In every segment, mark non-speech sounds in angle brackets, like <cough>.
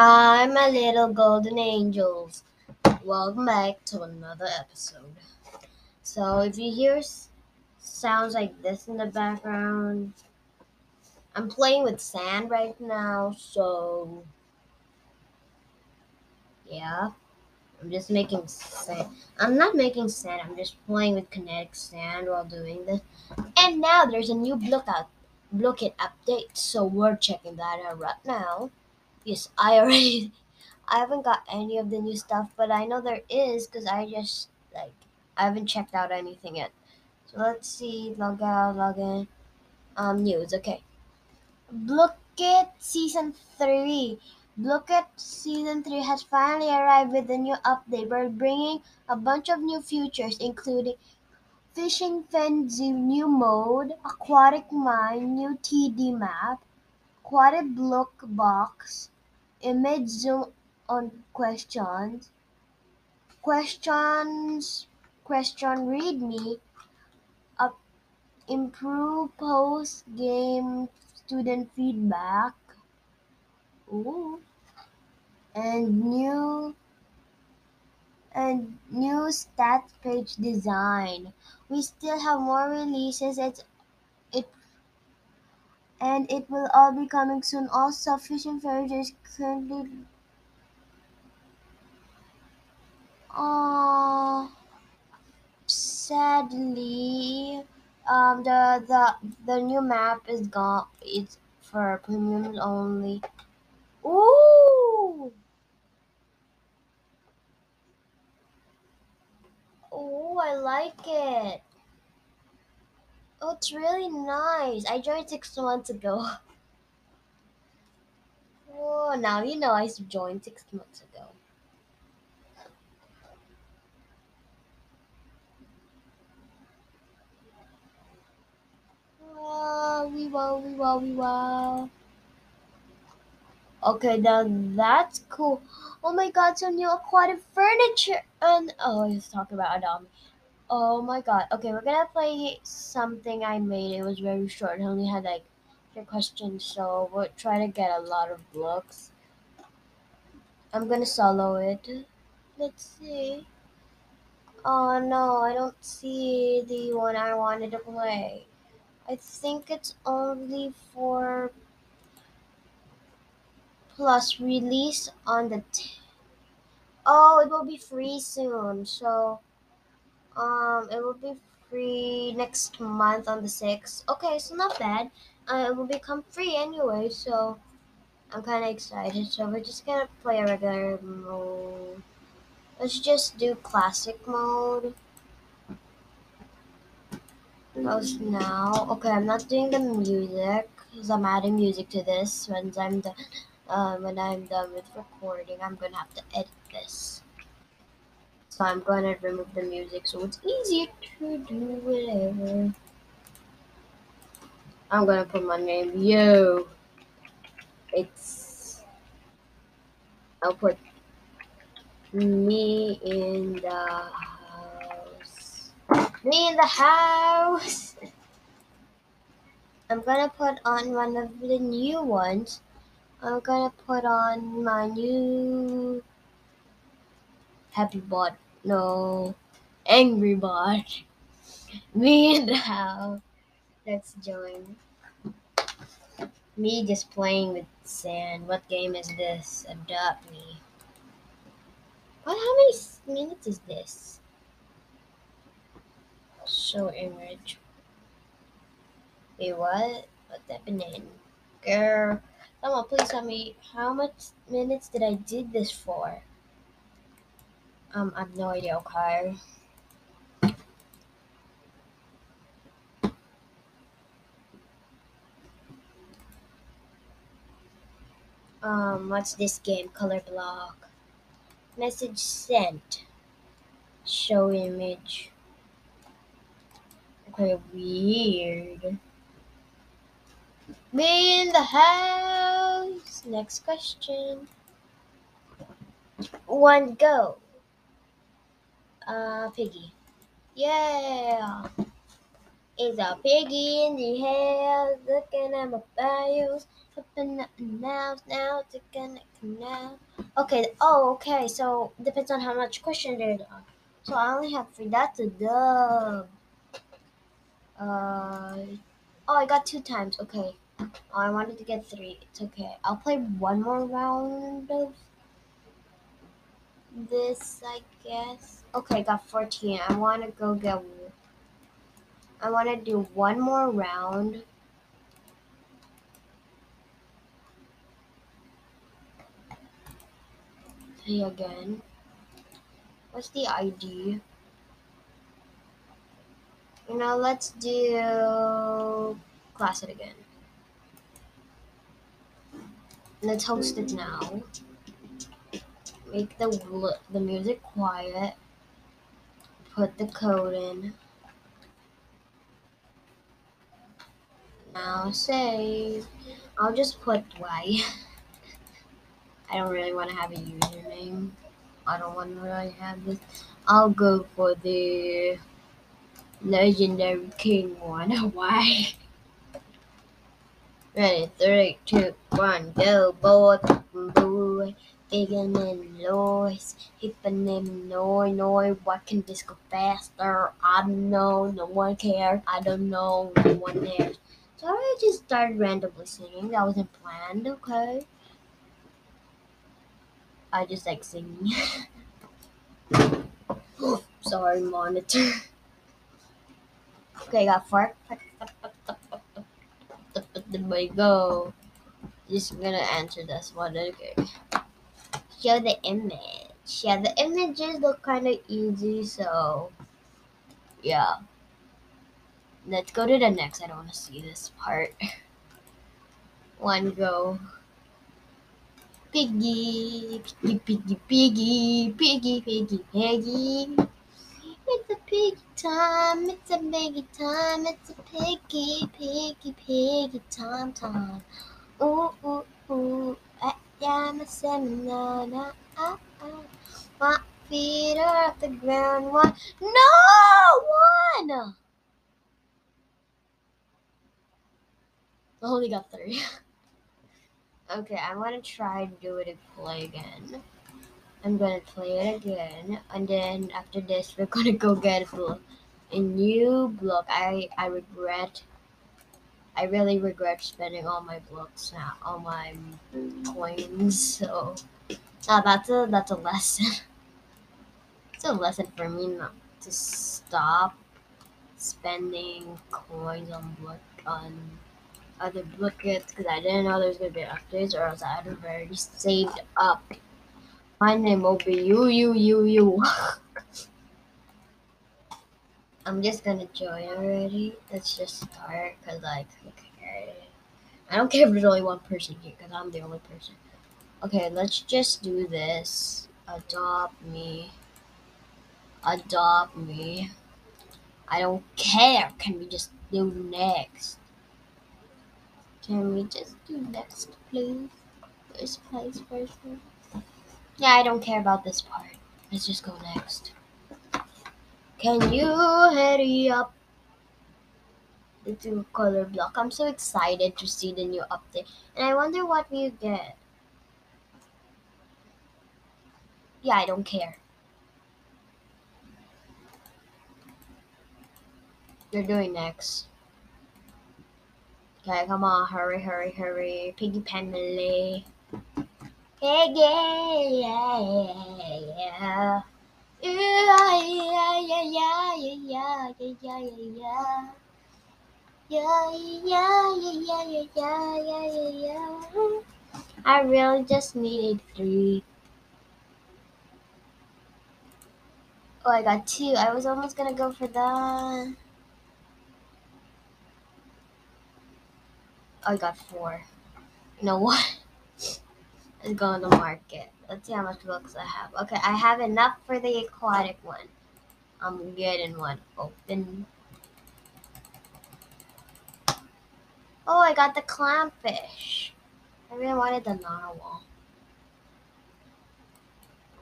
Hi, my little golden angels. Welcome back to another episode. So, if you hear sounds like this in the background, I'm playing with sand right now, so yeah. I'm just making sand. I'm not making sand, I'm just playing with kinetic sand while doing this. And now there's a new block out Blooket update, so we're checking that out right now. Yes, I already <laughs> I haven't got any of the new stuff, but I know there is because I just like I haven't checked out anything yet. So let's see, log out, log in. Um, news. Okay, Blooket season three. Blooket season three has finally arrived with a new update. We're bringing a bunch of new features, including fishing frenzy new mode, aquatic mine, new TD map, aquatic block box, image zoom on questions, questions, question read me, up, improve post game student feedback, ooh, and new and new stats page design. We still have more releases. It's it and it will all be coming soon. Also, Fairy is currently. Oh, sadly, um, the the the new map is gone. It's for premiums only. Ooh, ooh, I like it. Oh, it's really nice. I joined six months ago. Oh, now you know I joined six months ago. Wow, we wow, we wow, we wow. Okay, now that's cool. Oh my god, some new aquatic furniture and oh, let's talk about Me. Oh my god. Okay, we're gonna play something I made. It was very short. It only had like three questions, so we'll try to get a lot of blocks. I'm gonna solo it. Let's see. Oh no, I don't see the one I wanted to play. I think it's only for plus release on the. Oh, it will be free soon. So, um, it will be free next month on the sixth. Okay, so not bad. Uh, it will become free anyway. So, I'm kind of excited. So we're just gonna play a regular mode. Let's just do classic mode. Post now. Okay, I'm not doing the music because I'm adding music to this when I'm done. Uh, when I'm done with recording, I'm gonna have to edit this. So I'm gonna remove the music so it's easier to do whatever. I'm gonna put my name. Yo, it's. I'll put me in the house. Me in the house. I'm gonna put on one of the new ones. I'm gonna put on my new happy bot. No, angry bot. Me and house. Let's join. Me just playing with sand. What game is this? Adopt me. What? How many minutes is this? Show image. Wait, what? What's happening? Girl, someone please tell me how much minutes did I did this for? Um, I have no idea. Okay. Um, what's this game? Color block. Message sent. Show image. Okay, weird. Me in the house. Next question. One go. Uh, Piggy. Yeah. It's a piggy in the hair, looking at my bios, flipping up and now, now, to connect now. Okay, oh, okay, so depends on how much question there are. So I only have three. That's a dub. Uh, oh, I got two times. Okay. Oh, I wanted to get three. It's okay. I'll play one more round of this, I guess. Okay, I got 14. I want to go get. I want to do one more round. See again. What's the ID? You know, let's do class it again. Let's host it now. Make the the music quiet. Put the code in. Now save. I'll just put Y. <laughs> I don't really want to have a username. I don't want to really have this. I'll go for the legendary king one. <laughs> Why? Ready, three, two, one, go, boy, boy. Digging in noise, hipping in noise, noise. What can this go faster? I don't know. No one cares. I don't know. No one cares. So I just started randomly singing. That wasn't planned. Okay. I just like singing. <laughs> Sorry, monitor. Okay, got four. <laughs> There we go. Just gonna answer this one. Okay. Show the image. Yeah, the images look kind of easy, so yeah. Let's go to the next. I don't want to see this part. <laughs> One go. Piggy, piggy, piggy, piggy, piggy, piggy, piggy. It's a piggy time, it's a piggy time, it's a piggy, piggy, piggy time time. Ooh, ooh, ooh, Am a seminar. Ah, ah. My feet are off the ground. One, no, one. <laughs> I only got three. okay, I'm gonna try and do it and play again. I'm gonna play it again, and then after this, we're gonna go get a, a new block. I I regret. I really regret spending all my blocks now, all my coins. So, uh, that's a that's a lesson. <laughs> it's a lesson for me not to stop spending coins on block on other blockets because I didn't know there was gonna be updates, or else I'd have already saved up my name will be you, you, you, you. <laughs> I'm just gonna join already. Let's just start, cause like, okay. I don't care if there's only one person here, cause I'm the only person. Okay, let's just do this. Adopt me. Adopt me. I don't care. Can we just do next? Can we just do next, please? First place, first place. Yeah, I don't care about this part. Let's just go next. Can you hurry up? The two color block. I'm so excited to see the new update. And I wonder what we get. Yeah, I don't care. You're doing next. Okay, come on, hurry, hurry, hurry. Piggy Penley. Yeah, yeah, yeah, yeah. Yeah, yeah, yeah, yeah, yeah, yeah, yeah, yeah. Yeah, yeah, yeah, yeah, yeah, yeah, yeah, yeah. I really just needed three. Oh, I got two. I was almost gonna go for that. Oh, I got four. You know what? Let's go on the market. Let's see how much books I have. Okay, I have enough for the aquatic one. I'm getting one open. Oh, I got the clownfish. I really wanted the narwhal.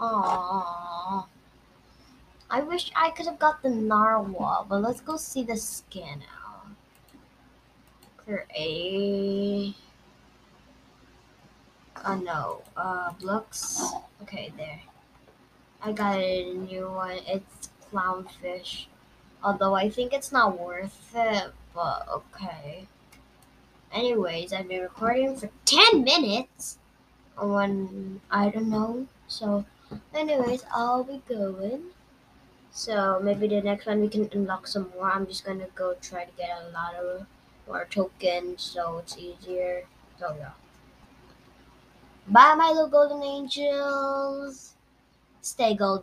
Aww. I wish I could have got the narwhal, but let's go see the skin out. for Oh no, uh, looks. Okay, there. I got a new one. It's clownfish. Although I think it's not worth it, but okay. Anyways, I've been recording for 10 minutes on, I don't know. So, anyways, I'll be going. So, maybe the next one we can unlock some more. I'm just gonna go try to get a lot of more tokens so it's easier. So, yeah. Bye, my little golden angels. Stay golden.